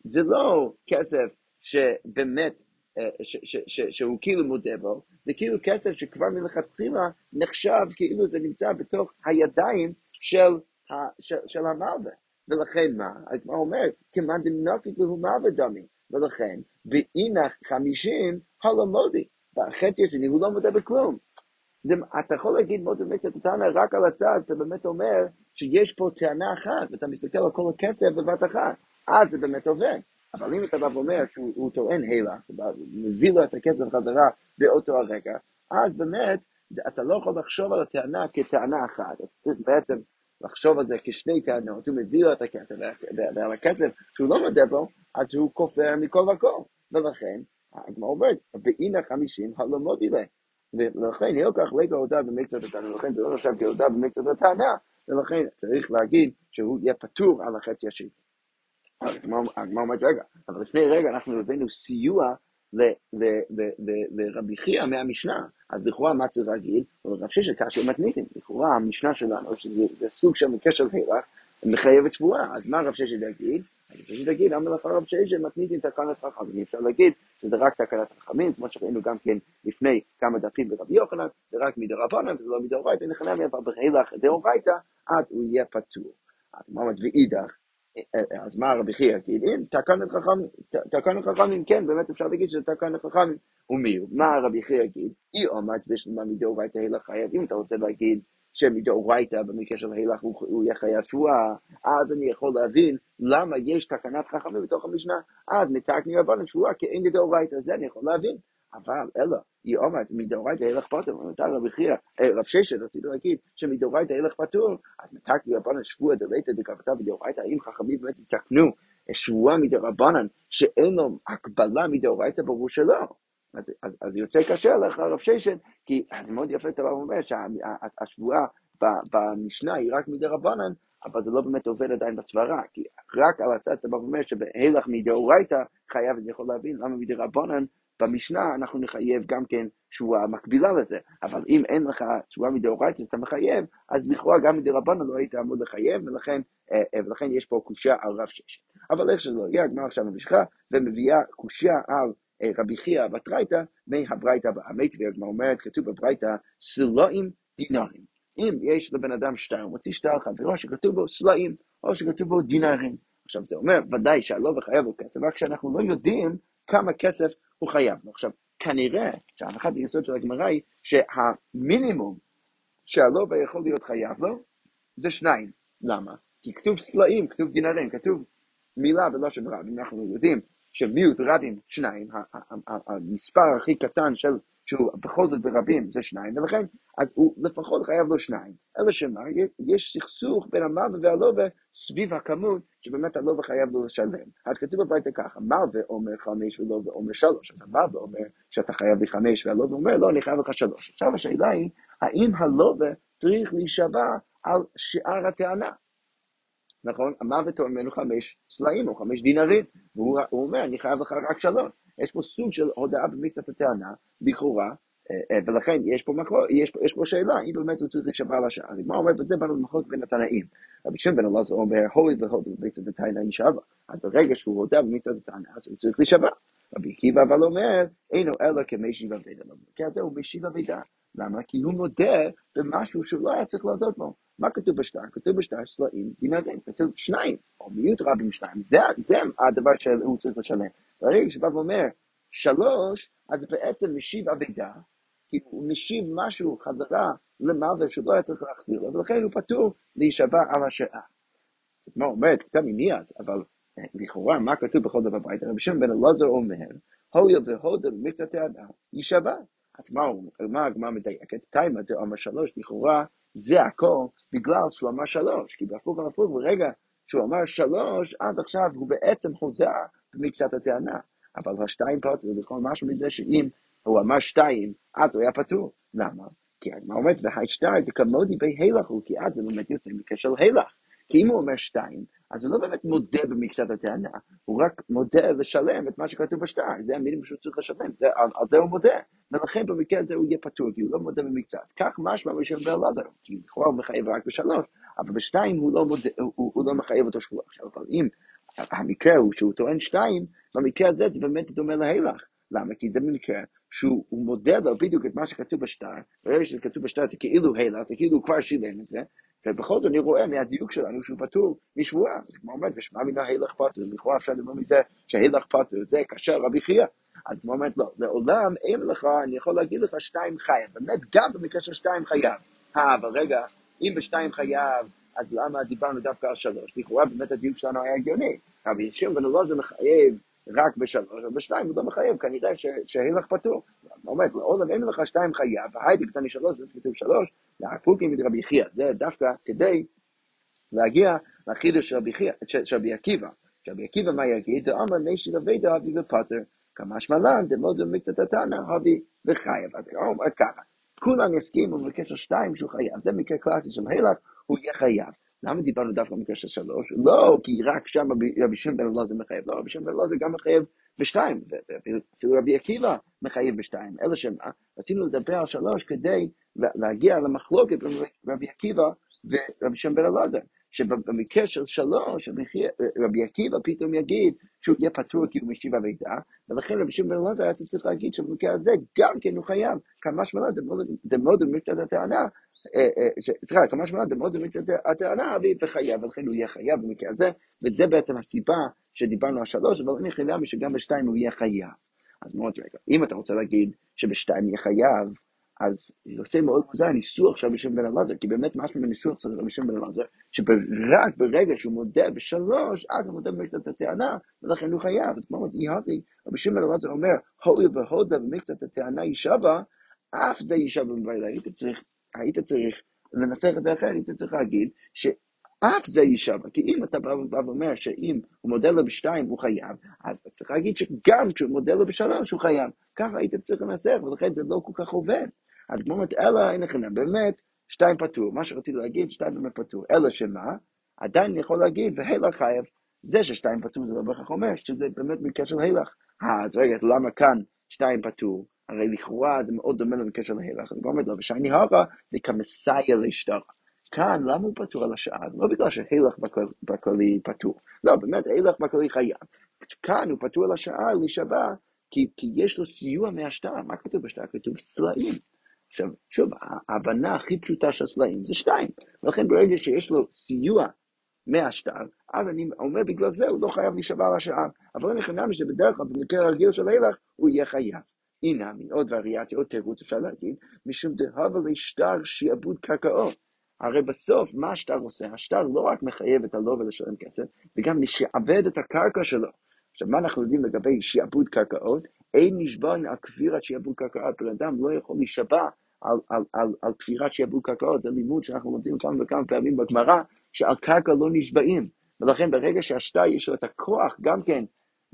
[SPEAKER 1] זה לא כסף שבאמת, אה, ש, ש, ש, שהוא כאילו מודה בו, זה כאילו כסף שכבר מלכתחילה נחשב כאילו זה נמצא בתוך הידיים של, של, של המלווה. ולכן מה? הגמרא אומרת, כמאן דנקית לו מלווה דמי. ולכן, באינך חמישים הלמודי. בחצי השני הוא לא מודה בכלום. אתה יכול להגיד מאוד באמת את הטענה רק על הצד, אתה באמת אומר שיש פה טענה אחת, ואתה מסתכל על כל הכסף בבת אחת. אז זה באמת עובד. אבל אם אתה בא ואומר שהוא טוען הילך, מביא לו את הכסף חזרה באותו הרגע, אז באמת אתה לא יכול לחשוב על הטענה כטענה אחת, אתה צריך בעצם לחשוב על זה כשני טענות, הוא מביא לו את הכסף, ועל הכסף שהוא לא מודה בו, אז הוא כופר מכל וכל. ולכן, הגמרא אומרת, באינה חמישים הלא מודי לה. ולכן, לא כך לגו הודעה במקצת הטענה, ולכן זה לא נחשב כהודעה במקצת הטענה, ולכן צריך להגיד שהוא יהיה פטור על החצי השני. הגמרא אומרת, רגע, אבל לפני רגע אנחנו הבאנו סיוע לרבי חייא מהמשנה, אז לכאורה מה צריך להגיד? רב ששת כאשר מתניתים, לכאורה המשנה שלנו, שזה סוג של מקשר הילך, מחייבת שבועה, אז מה רב ששת יגיד? רב ששת יגיד, למה לך רב ששת מתניתים תקנת חכמים? אפשר להגיד שזה רק תקנת חכמים, כמו שראינו גם כן לפני כמה דפים ברבי יוחנן, זה רק מדרבנן, זה לא מדאורייתא, נחנמי אבל בהילך דאורייתא, אז הוא יהיה פטור. אז מה ואידך? אז מה רבי חייא? אם תקנת חכמים, תקנת חכמים, כן, באמת אפשר להגיד שזה תקנת חכמים. ומי הוא? מה רבי חייא יגיד? אי עומד בשלמה מדאורייתא הילך חייב. אם אתה רוצה להגיד שמדאורייתא במקרה של הילך הוא יהיה חייב שבועה, אז אני יכול להבין למה יש תקנת חכמים בתוך המשנה. אז מתקני רבנן שבועה כאין מדאורייתא, זה אני יכול להבין. אבל אלא, היא אומרת, מדאורייתא הילך פטור, נתן רבי חייא, אה, רב ששת, רציתי להגיד, שמדאורייתא הילך פטור, אז מתקני רבנן שבועה דלתא דקבתא בדאורייתא, האם חכמים באמת יתקנו שבועה מדרבנן שאין לו הקבלה מדאורייתא, ברור שלא. אז, אז, אז יוצא קשה לך רב ששת, כי זה מאוד יפה אתה אומר שהשבועה במשנה היא רק מדרבנן, אבל זה לא באמת עובד עדיין בסברה, כי רק על הצד אתה אומר שבהילך מדאורייתא חייב, אני יכול להבין למה מדרבנן במשנה אנחנו נחייב גם כן שבועה מקבילה לזה, אבל אם אין לך שבועה מדאורייתא שאתה מחייב, אז לכאורה גם מדרבנן לא היית אמור לחייב, ולכן, אה, אה, ולכן יש פה קושייה על רב ששת. אבל איך שלא יהיה, הגמרא עכשיו ממשיכה ומביאה קושייה על אה, רבי חייא בת רייתא מהברייתא הבאה. מי טבעי הגמרא אומרת, כתוב בברייתא, סלואים דינרים. אם יש לבן אדם שטר, הוא מוציא שטר ולא שכתוב בו סלעים, או שכתוב בו דינרים. עכשיו זה אומר ודאי שהלא וחייב לו כסף, רק שאנחנו לא יודעים כמה כסף הוא חייב. עכשיו, כנראה שהנחת היסוד של הגמרא היא שהמינימום שהלווה יכול להיות חייב לו זה שניים. למה? כי כתוב סלעים, כתוב דינרים, כתוב מילה בלושן רב. אנחנו יודעים שמיעוט רבים שניים, המספר הכי קטן של שהוא בכל זאת ברבים זה שניים, ולכן אז הוא לפחות חייב לו שניים. אלא שמה, יש סכסוך בין המלווה והלווה סביב הכמות שבאמת הלווה חייב לו לשלם. אז כתוב בביתה ככה, מלווה אומר חמש ולווה אומר שלוש, אז המלווה אומר שאתה חייב לי חמש והלווה אומר לא, אני חייב לך שלוש. עכשיו השאלה היא, האם הלווה צריך להישבע על שאר הטענה? נכון? המוות הוא ממנו חמש סלעים או חמש דינרים, והוא אומר, אני חייב לך רק שלוש. יש פה סוג של הודעה במקצת הטענה, לכאורה, אה, ולכן יש פה, מחלו, יש, יש פה שאלה, אם באמת הוא צריך להישבע לשעה. אז מה אומר בזה? באנו למחלוק בין התנאים. רבי שמעון בן אלעזר אומר, הוי והוד במקצת הטענה יישבע. אז ברגע שהוא הודה במקצת הטענה, אז הוא צריך להישבע. רבי עקיבא אבל אומר, אינו אלא כמשיב אבידה. במקרה הזה הוא משיב אבידה. למה? כי הוא מודה במשהו שהוא לא היה צריך להודות בו. מה כתוב בשטר? כתוב בשטר סלעים דינרים, כתוב שניים, או מיעוט רבים שניים. זה, זה הדבר שהוא צריך לשלם. ברגע שבא ואומר שלוש, אז בעצם משיב אבידה, כי הוא משיב משהו חזרה למעלה שהוא לא היה צריך להחזיר לו, ולכן הוא פטור להישבע על השעה. זאת אומרת, אומרת, כתב מיד, אבל אה, לכאורה, מה כתוב בכל דבר בית? רבי שמעון בן אלעזר אומר, הויל והודה במקצת האדם, יישבע. אז מה הגמרא מדייקת? תימא דאמר שלוש, לכאורה זה הכל בגלל שהוא אמר שלוש, כי בהפוך על הפוך, ברגע שהוא אמר שלוש, אז עכשיו הוא בעצם הודה במקצת הטענה. אבל השתיים פטור, לכל משהו מזה שאם הוא אמר שתיים, אז הוא היה פטור. למה? כי הגמרא אומרת, והשטר דקמודי בהילך הוא, כי אז זה באמת יוצא מקשר להילך. כי אם הוא אומר שתיים, אז הוא לא באמת מודה במקצת הטענה, הוא רק מודה לשלם את מה שכתוב בשטר, זה המילים שהוא צריך לשלם, זה, על, על זה הוא מודה, ולכן במקרה הזה הוא יהיה פטור, כי הוא לא מודה במקצת. כך משמע ראשון באלעזר, כי לכאורה הוא מחייב רק בשלוש, אבל בשתיים הוא לא, מודה, הוא, הוא לא מחייב אותו שבוע. עכשיו, אבל אם המקרה הוא שהוא טוען שתיים, במקרה הזה זה באמת דומה להילך. למה? כי זה במקרה שהוא מודה לו בדיוק את מה שכתוב בשטר, ברגע שזה כתוב בשטר זה כאילו הילך, זה כאילו הוא כבר שילם את זה, ובכל זאת אני רואה מהדיוק שלנו שהוא פטור משבועה. זה כמו אומרת, ושמע מן ההילך פטור, לכאורה אפשר לדבר מזה שההילך פטור זה כאשר רבי חייא. אז כמו אומרת, לא, לעולם אין לך, אני יכול להגיד לך שתיים חייב, באמת גם במקרה של שתיים חייב. אה, אבל רגע, אם בשתיים חייב, אז למה דיברנו דווקא על שלוש? לכאורה באמת הדיוק שלנו היה הגיוני. רבי שמעון בן אלעזר מחייב רק בשלוש, אבל בשתיים הוא לא מחייב, כנראה שהילך פטור. אומרת, לעולם אין לך שתיים חייב, והיידי קטני שלוש, זה כתוב שלוש, להפוקים רבי חייא, זה דווקא כדי להגיע לחידוש של רבי עקיבא. שרבי עקיבא מה יגיד? דאמר מי רבי דאבי ופטר, כמה שמלן דמוד ומקצת התנא, אבי וחייב. אז הוא אומר ככה, כולם יסכימו בקשר שתיים שהוא חייב, זה מקרה קלאסי של הילך, הוא יהיה חייב. למה דיברנו דווקא במקרה של שלוש? לא, כי רק שם רבי שמעון בן אלעזר מחייב, לא, רבי שמעון בן אלעזר גם מחייב בשתיים, ואפילו רבי עקיבא מחייב בשתיים, אלא שמה, רצינו לדבר על שלוש כדי להגיע למחלוקת רבי עקיבא ורבי שמעון בן אלעזר, שבמקרה של שלוש, רבי עקיבא פתאום יגיד שהוא יהיה פטור כי הוא משיב אבידה, ולכן רבי שמעון בן אלעזר היה צריך להגיד שבמקרה הזה גם כן הוא חייב, כמה שמונה דמוד ומקצת הטענה, סליחה, כמה שמונה דמוד ומקצת הטענה, וחייב, ולכן הוא יהיה חייב במקרה הזה, וזה בעצם הסיבה שדיברנו על שלוש, אבל אני חייב שגם בשתיים הוא יהיה חייב. אז מאוד רגע, אם אתה רוצה להגיד שבשתיים יהיה חייב, אז יוצא מאוד מוזר הניסוח של רבי בן אלעזר, כי באמת משהו בניסוח של רבי בן אלעזר, שרק ברגע שהוא מודה בשלוש, אז הוא מודה במקצת הטענה, ולכן הוא חייב. אז כמו יהבי, רבי שמעון בן אלעזר אומר, הואיל והודה במקצת הטענה יישבע, אף זה יישבע בבעיה. היית צריך, היית צריך לנסח את זה אחרת, היית צריך להגיד, אף זה יישבע, כי אם אתה בא ואומר שאם הוא מודה לו בשתיים הוא חייב, אז אתה צריך להגיד שגם כשהוא מודה לו בשלוש הוא חייב. ככה היית צריך לנסח, ולכן זה לא כל כך עובד. אז כמו אומרת, אלא אין לכם, באמת, שתיים פטור. מה שרציתי להגיד, שתיים באמת פטור. אלא שמה? עדיין אני יכול להגיד, והילך חייב. זה ששתיים פטור זה לא בהכרח אומר שזה באמת מקרה של הילך. אה, אז רגע, למה כאן שתיים פטור? הרי לכאורה זה מאוד דומה למקרה של הילך. אני אומר לו, ושאני הרע, זה כמסייע לשטרה. כאן, למה הוא פטור על השעה? לא בגלל שהילך בכללי פטור. לא, באמת, הילך בכללי חייב. כאן הוא פטור על השעה להישבע, כי, כי יש לו סיוע מהשטר. מה כתוב בשטר? כתוב סלעים. עכשיו, שוב, ההבנה הכי פשוטה של סלעים זה שתיים, ולכן ברגע שיש לו סיוע מהשטר, אז אני אומר בגלל זה הוא לא חייב להישבע על השער, אבל אני חנמי שבדרך כלל במקרה הרגיל של הילך הוא יהיה חייב. הנה, עוד וריאציה, עוד תירוץ אפשר להגיד, משום דהבה לשטר שיעבוד קרקעות. הרי בסוף, מה השטר עושה? השטר לא רק מחייב את הלווה לשלם כסף, זה גם משעבד את הקרקע שלו. עכשיו, מה אנחנו יודעים לגבי שעבוד קרקעות? אין נשבע על כפירת שעבוד קרקעות. בן אדם לא יכול להישבע על, על, על, על כפירת שעבוד קרקעות. זה לימוד שאנחנו לומדים כמה וכמה פעמים בגמרא, שעל קרקע לא נשבעים. ולכן ברגע שהשטר יש לו את הכוח גם כן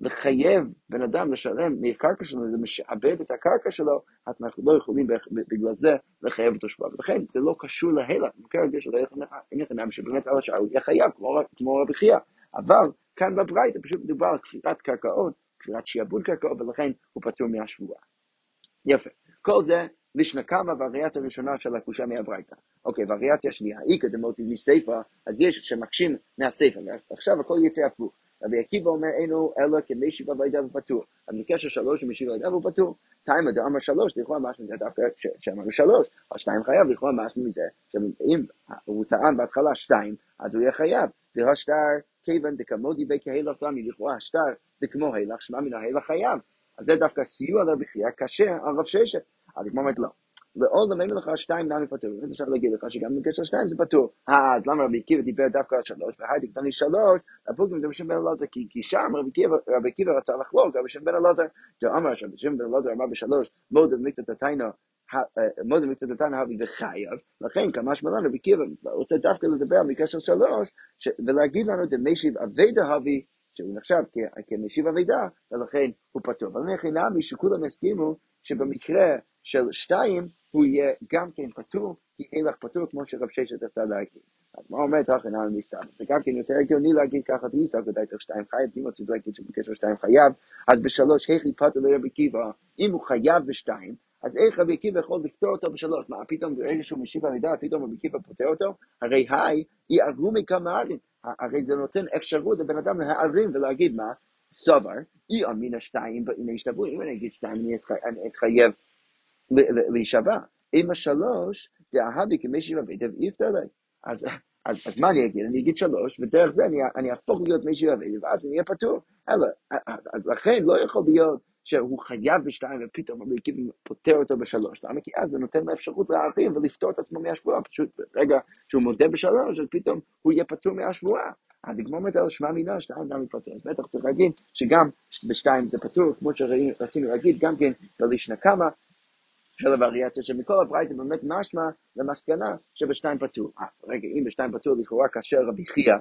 [SPEAKER 1] לחייב בן אדם לשלם מהקרקע שלו, זה משעבד את הקרקע שלו, אז אנחנו לא יכולים בגלל זה לחייב אותו שבועה. ולכן זה לא קשור להלך, במקרה הזה של הלך נכנם, שבאמת על השעה הוא יהיה חייב, כמו רבי חייא. אבל כאן בברייתא פשוט מדובר על כפירת קרקעות, כפירת שיעבוד קרקעות, ולכן הוא פטור מהשבועה. יפה. כל זה לשנקמה והריאציה הראשונה של הקושה מהברייתא. אוקיי, והריאציה השנייה, איכא דמוטיב מסיפא, אז יש שמקשים מהסיפא, ועכשיו הכל יצא הפוך. רבי עקיבא אומר אינו אלא כמשיב אבידה ופטור. אז בקשר שלוש ומשיב אבידה ופטור. תימא דאמר שלוש, לכאורה משהו מזה דווקא שאמרנו שלוש, או שתיים חייב, לכאורה משהו מזה, שאם הוא טען בהתחלה שתיים, אז הוא יהיה חייב. והשטר כיוון דקמודי וכהילך למי, לכאורה השטר זה כמו הילך, שמע מן ההילך חייב. אז זה דווקא סיוע לרבי חייא קשה על רב ששת. אז כמו אומרת לא. ועוד למד לך שתיים נמי פטור. אפשר להגיד לך שגם בקשר שתיים זה פטור. אה, אז למה רבי עקיבא דיבר דווקא על שלוש, והייתי קטן לי שלוש, הפוקים זה בשם בן אלעזר, כי שם רבי עקיבא רצה לחלוק, רבי שם בן אלעזר, אמר שרבי שם בן אלעזר אמר בשלוש, מוד מקצת התיינו, מוד מקצת התיינו הבי וחייב, לכן כמה שמלן רבי עקיבא רוצה דווקא לדבר על מקשר שלוש, ולהגיד לנו דמשיב אביידה הבי, שהוא נחשב כמשיב אבידה, ולכן הוא פטור. אבל אני חינמי שכולם הסכימו שבמקרה של שתיים, הוא יהיה גם כן פטור, כי אין לך פטור כמו שרב ששת רצה להגיד. אז מה אומרת הכנה על מסתם? זה גם כן יותר הגיוני להגיד ככה תיסע, ודאי תוך שתיים חייב, אם רוצים להגיד שבקשר שתיים חייב, אז בשלוש, איך פטר לרבי עקיבא, אם הוא חייב בשתיים, אז איך רבי עקיבא יכול לפתור אותו בשלוש? מה, פתאום ברגע שהוא משיב המידע, פתאום רבי עקיבא פותר אותו? הרי היי, יערו מכמה ערים. הרי זה נותן אפשרות לבן אדם להערים ולהגיד מה? סובר, אי אמינא שתיים, הנה השתברו, אם אני אגיד שתיים, אני אתחייב להישבע. אם השלוש, דאהבי כמשיב אבידה ואיפתר לי. אז, אז, אז מה אני אגיד? אני אגיד שלוש, ודרך זה אני, אני אהפוך להיות משיב אבידה, ואז אני אהיה פטור. אלא, אז, אז לכן לא יכול להיות שהוא חייב בשתיים ופתאום המקיבים פותר אותו בשלוש. למה? כי אז זה נותן לו אפשרות להערים ולפתור את עצמו מהשבועה. פשוט ברגע שהוא מודה בשלוש, אז פתאום הוא יהיה פטור מהשבועה. הדגמר אומרת על שמע מינה, שתיים גם מתפטר. אז בטח צריך להגיד שגם בשתיים זה פטור, כמו שרצינו להגיד, גם כן בלישנה כמה, של הווריאציה שמכל הברייתא באמת משמע למסקנה שבשתיים פטור. אה, רגע, אם בשתיים פטור לכאורה כאשר רבי חייא,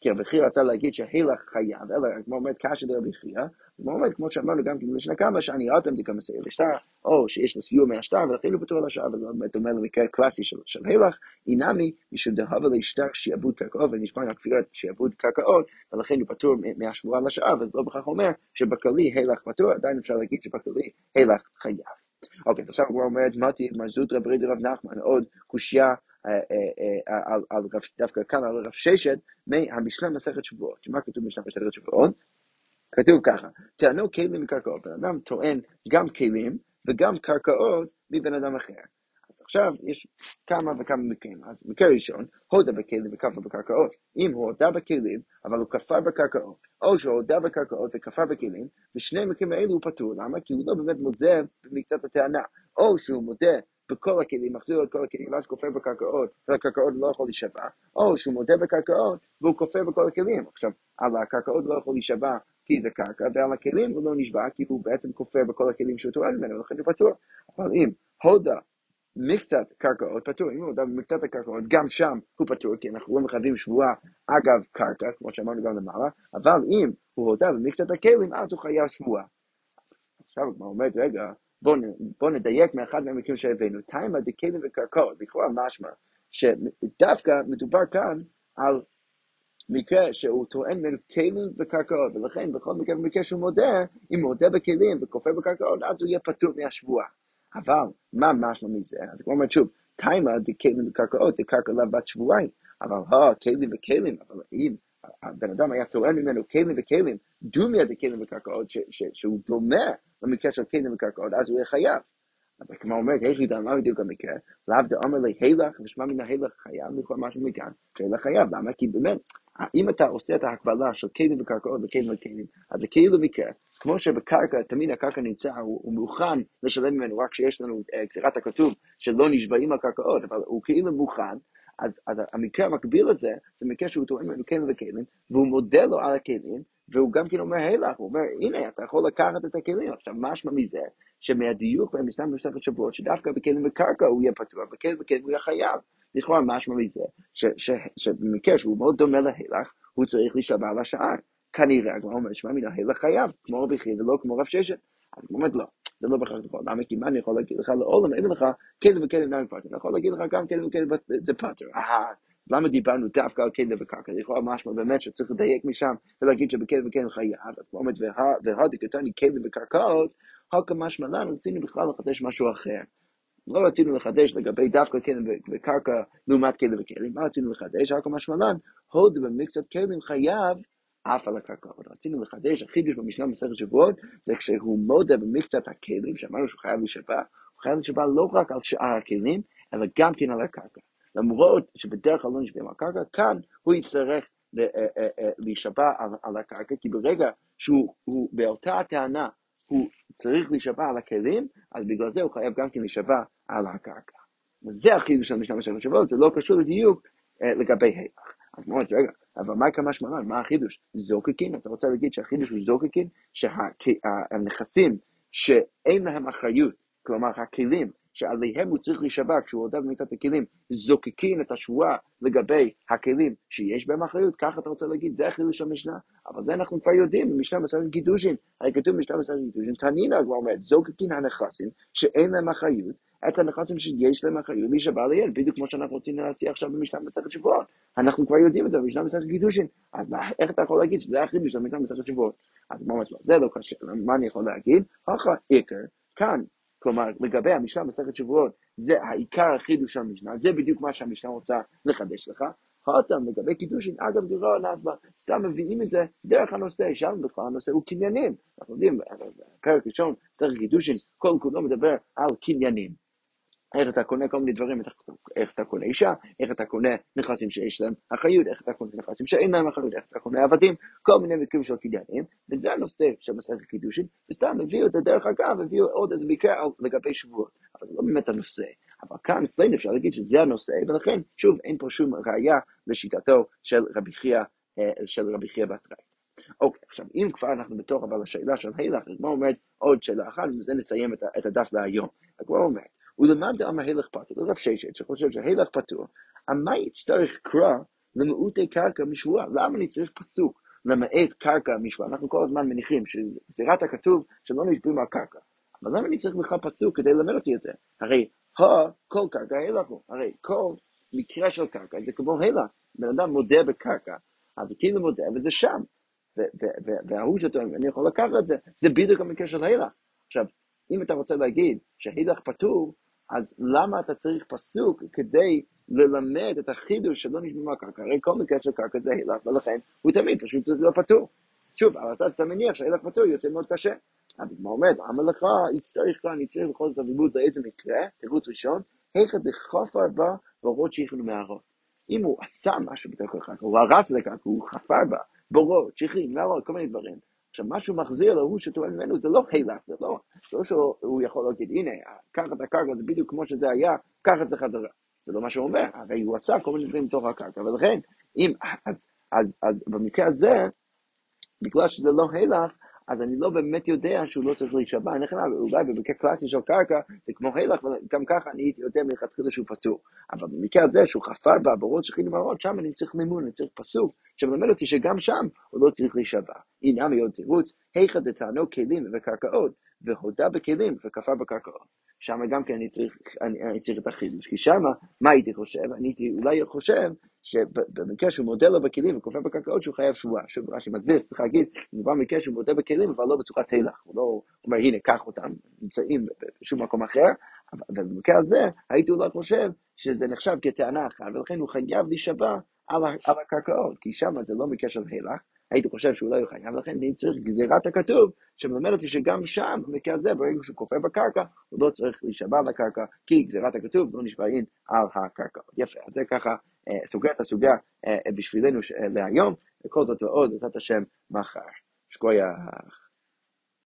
[SPEAKER 1] כי רבי חייא רצה להגיד שהילך חייב, אלא כמו אומרת קשה דרבי חייא, כמו אומרת, כמו שאמרנו גם כן לשנה כמה, שאני ראיתם דקה מסייע לשטר, או שיש לו סיוע מהשטר, ולכן הוא פטור על השעה, וזה באמת דומה למקרה קלאסי של, הילך, אינמי, משום דהבה לשטר שיעבוד קרקעות, ונשמע על כפירת שיעבוד קרקעות, ולכן הוא פטור מהשבועה לשעה, וזה לא בכך אומר שבכללי הילך פטור, עדיין אפשר להגיד שבכללי הילך חייב. אוקיי, עכשיו הוא אומרת, מתי מרזוטרא ברי דרב נחמן, עוד קושייה אה, אה, אה, דווקא כאן על רב ששת, מהמשנה מסכת שבועות. מה כתוב במשנה מסכת שבועות? כתוב ככה, טענו כלים מקרקעות, בן אדם טוען גם כלים וגם קרקעות מבן אדם אחר. אז עכשיו יש כמה וכמה מקרים. אז מקרה ראשון, הודה בכלים וכפר בקרקעות. אם הוא הודה בכלים, אבל הוא כפר בקרקעות, או שהוא הודה בקרקעות וכפר בכלים, בשני המקרים האלו הוא פטור. למה? כי הוא לא באמת מודה במקצת הטענה. או שהוא מודה בכל הכלים, מחזיר את כל הכלים, ואז כופר בקרקעות, והקרקעות לא יכול להישבע, או שהוא מודה בקרקעות והוא כופר בכל הכלים. עכשיו, על הקרקעות לא יכול להישבע כי זה קרקע, ועל הכלים הוא לא נשבע כי הוא בעצם כופר בכל הכלים שהוא טוען ממנו, ולכן הוא פטור. אבל אם הודה מקצת קרקעות פטור, אם הוא הודה במקצת הקרקעות, גם שם הוא פטור, כי אנחנו לא מחייבים שבועה אגב קרקע, כמו שאמרנו גם למעלה, אבל אם הוא הודה במקצת הכלים, אז הוא חייב שבועה. עכשיו הוא אומרת, רגע, בואו בוא נדייק מאחד מהמקרים שהבאנו, תימא דקלים וקרקעות, לכאורה משמע, שדווקא מדובר כאן על מקרה שהוא טוען בין כלים וקרקעות, ולכן בכל מקרה במקרה שהוא מודה, אם הוא מודה בכלים וכופר בקרקעות, אז הוא יהיה פטור מהשבועה. אבל מה משמע מזה? אז כמו אומרת שוב, תימא דכלים וקרקעות, דקרקע לה בת שבועיים, אבל הו, כלים וכלים, אבל אם הבן אדם היה טוען ממנו כלים וכלים, דומיה דכלים וקרקעות, שהוא דומה למקרה של כלים וקרקעות, אז הוא יהיה חייב. אז הגמרא אומרת, איך ידע מה בדיוק המקרה? לאו דאמר לי הילך, ושמע מן ההילך חייב, לכאורה משהו מכאן, שהילך חייב, למה? כי באמת, אם אתה עושה את ההקבלה של כלים וקרקעות לכלים וכלים, אז זה כאילו מקרה, כמו שבקרקע, תמיד הקרקע נמצא, הוא, הוא מוכן לשלם ממנו רק כשיש לנו אה, גזירת הכתוב שלא נשבעים על קרקעות, אבל הוא כאילו מוכן, אז, אז המקרה המקביל לזה, זה מקרה שהוא טוען ממנו כלים וכלים, והוא מודה לו על הכלים, והוא גם כן אומר, היי לך, הוא אומר, הנה, אתה יכול לקחת את הכלים. עכשיו, משמע מזה, שמהדיוק ישנם בשלושת שבועות, שדווקא בכלים וקרקע הוא יהיה פתוח, בכלים וכלים הוא יהיה חייב. לכאורה משמע מזה, שבמקרה שהוא מאוד דומה להילך, הוא צריך להישבע על השער. כנראה, הגמרא אומרת, שמע מן ההילך חייב, כמו רבי חייא ולא כמו רב ששת. אז הוא אומר, לא, זה לא בהכרח נכון. למה? כי מה אני יכול להגיד לך לעולם, אין לך כלים וכלים נעים פרטים, אני יכול להגיד לך גם כלים וכלים זה פאטר. למה דיברנו דווקא על כלים וקרקע? לכאורה משמע באמת שצריך לדייק משם ולהגיד שבכלים וכלים חייב. אז הוא אומר, והדקתני כלים וקרקעות, הוקא משמע לנו, רצינו בכלל לחדש משהו אחר. לא רצינו לחדש לגבי דווקא כלים וקרקע לעומת כלים וכלים, מה רצינו לחדש? הוקא משמע לנו, הוד במקצת כלים חייב אף על הקרקעות. רצינו לחדש, החידוש במשנה במסכת שבועות, זה כשהוא מודה במקצת הכלים, שאמרנו שהוא חייב להישבע, הוא חייב להישבע לא רק על שאר הכלים, אלא גם כן על הקרקע. למרות שבדרך כלל לא נשבעים על הקרקע, כאן הוא יצטרך אה, אה, אה, להישבע על, על הקרקע, כי ברגע שהוא באותה הטענה צריך להישבע על הכלים, אז בגלל זה הוא חייב גם כן להישבע על הקרקע. וזה החידוש של המשנה במסכת שבועות, זה לא קשור לדיוק לגבי ה'. אז אומרת, רגע, אבל מה כמה שמרן? מה החידוש? זוקקין? אתה רוצה להגיד שהחידוש הוא זוקקין? שהנכסים שאין להם אחריות, כלומר הכלים שעליהם הוא צריך להישבע כשהוא הודה במיטת הכלים, זוקקין את השבועה לגבי הכלים שיש בהם אחריות, ככה אתה רוצה להגיד, זה החידוש המשנה, אבל זה אנחנו כבר יודעים במשנה מסורת גידושין, הרי כתוב במשנה מסורת גידושין, תנינה כבר אומרת, זוקקין הנכסים שאין להם אחריות, את הנכסים שיש להם אחריות להישבע ליד, בדיוק כמו שאנחנו רוצים להציע עכשיו במשנה מסכת שבועות. אנחנו כבר יודעים את זה במשנה מסכת גידושין. אז איך אתה יכול להגיד שזה החידוש של במשנה מסכת שבועות? אז ממש לא, זה לא קשה. מה אני יכול להגיד? הכה עיקר, כאן, כלומר, לגבי המשנה מסכת שבועות, זה העיקר החידוש של המשנה, זה בדיוק מה שהמשנה רוצה לחדש לך. חותם לגבי קידושין, אגב דירו נצבע, סתם מביאים את זה דרך הנושא, שם בכלל הנושא הוא קניינים. אנחנו יודעים, פרק ראשון, צריך קידושין, כל כולו מדבר על קניינים. איך אתה קונה כל מיני דברים, איך אתה קונה אישה, איך אתה קונה נכסים שיש להם אחריות, איך אתה קונה נכסים שאין להם אחריות, איך אתה קונה עבדים, כל מיני מקרים של קניינים, וזה הנושא של מסכת קידושין, וסתם הביאו את זה דרך אגב, הביאו עוד איזה מקרה לגבי שבועות, אבל זה לא באמת הנושא. אבל כאן אצלנו אפשר להגיד שזה הנושא, ולכן, שוב, אין פה שום ראייה לשיטתו של רבי חייא, אה, של רבי חייא בת רייט. אוקיי, עכשיו, אם כבר אנחנו בתוך אבל השאלה של הילך, הגמרא אומרת עוד שאלה אחת, ובזה נסיים את הדף להיום. הגמרא אומרת, ולמאן דאמר הילך פטור, לרב ששת שחושב שהילך פטור, מה יצטרך קרא למעוטי קרקע משבועה? למה אני צריך פסוק למעט קרקע משבועה? אנחנו כל הזמן מניחים שזירת הכתוב שלא נשבעים על קרקע. אבל למה אני צריך בכלל פסוק כדי ללמד אותי את זה? הרי ה, כל קרקע הילך הוא, הרי כל מקרה של קרקע זה כמו הילך, בן אדם מודה בקרקע, אז כאילו מודה וזה שם. וההוא שטוען, אני יכול לקחת את זה, זה בדיוק המקרה של הילך. עכשיו, אם אתה רוצה להגיד שהילך פטור, אז למה אתה צריך פסוק כדי ללמד את החידוש שלא נשמע מהקרקע? הרי כל מקרה של קרקע זה הילך, ולכן הוא תמיד פשוט לא פטור. שוב, אבל אתה מניח שהילך פטור יוצא מאוד קשה. אבל מה אומר, למה לך יצטרך כאן, יצטרך בכל זאת הריבוד לאיזה מקרה, תירוץ ראשון, היכא דחפר בה בורות שיכנו מהרות. אם הוא עשה משהו בתוך הקרקע, הוא הרס את הקרקע, הוא חפר בה, בורות, שיחים, מהרות, כל מיני דברים. עכשיו, מה שהוא מחזיר להוא שטוען ממנו זה לא הילך, זה לא, לא שהוא יכול להגיד, הנה, קח את הקרקע, זה בדיוק כמו שזה היה, קח את זה חזרה. זה לא מה שהוא אומר, הרי הוא עשה כל מיני דברים בתוך הקרקע, ולכן, אם, אז, אז, אז במקרה הזה, בגלל שזה לא הילך, אז אני לא באמת יודע שהוא לא צריך להישבע, נכנע, אולי במקרה קלאסי של קרקע, זה כמו הילך, וגם ככה אני הייתי יודע מלכתחילה שהוא פטור. אבל במקרה הזה, שהוא חפר בעבורות שכינים מראות, שם אני צריך לימון, אני צריך פסוק, שמלמד אותי שגם שם הוא לא צריך להישבע. הנה מאוד תירוץ, היכא דתענו כלים וקרקעות, והודה בכלים וכפר בקרקעות. שם גם כן אני צריך, אני, אני צריך את החידוש, כי שם, מה הייתי חושב? אני הייתי אולי חושב שבמקרה שהוא מודה לו בכלים וכופר בקרקעות שהוא חייב שבועה. שוב, רש"י מסביר, צריך להגיד, מדובר במקרה שהוא מודה בכלים, אבל לא בצורת תלך. הוא לא אומר, הנה, קח אותם, נמצאים בשום מקום אחר, אבל במקרה הזה, הייתי אולי חושב שזה נחשב כטענה אחת, ולכן הוא חייב להישבע על, על הקרקעות, כי שם זה לא מקרה של הילך, הייתי חושב שהוא לא יהיה חייב, לכן אני צריך גזירת הכתוב, שמלמד אותי שגם שם, במקרה הזה, ברגע שהוא כופר בקרקע, הוא לא צריך להישבע לקרקע, כי גזירת הכתוב לא נשבעים על הקרקע. יפה, אז זה ככה סוגר את הסוגיה בשבילנו להיום, וכל זאת ועוד, בעזרת השם, מחר. שכוייח.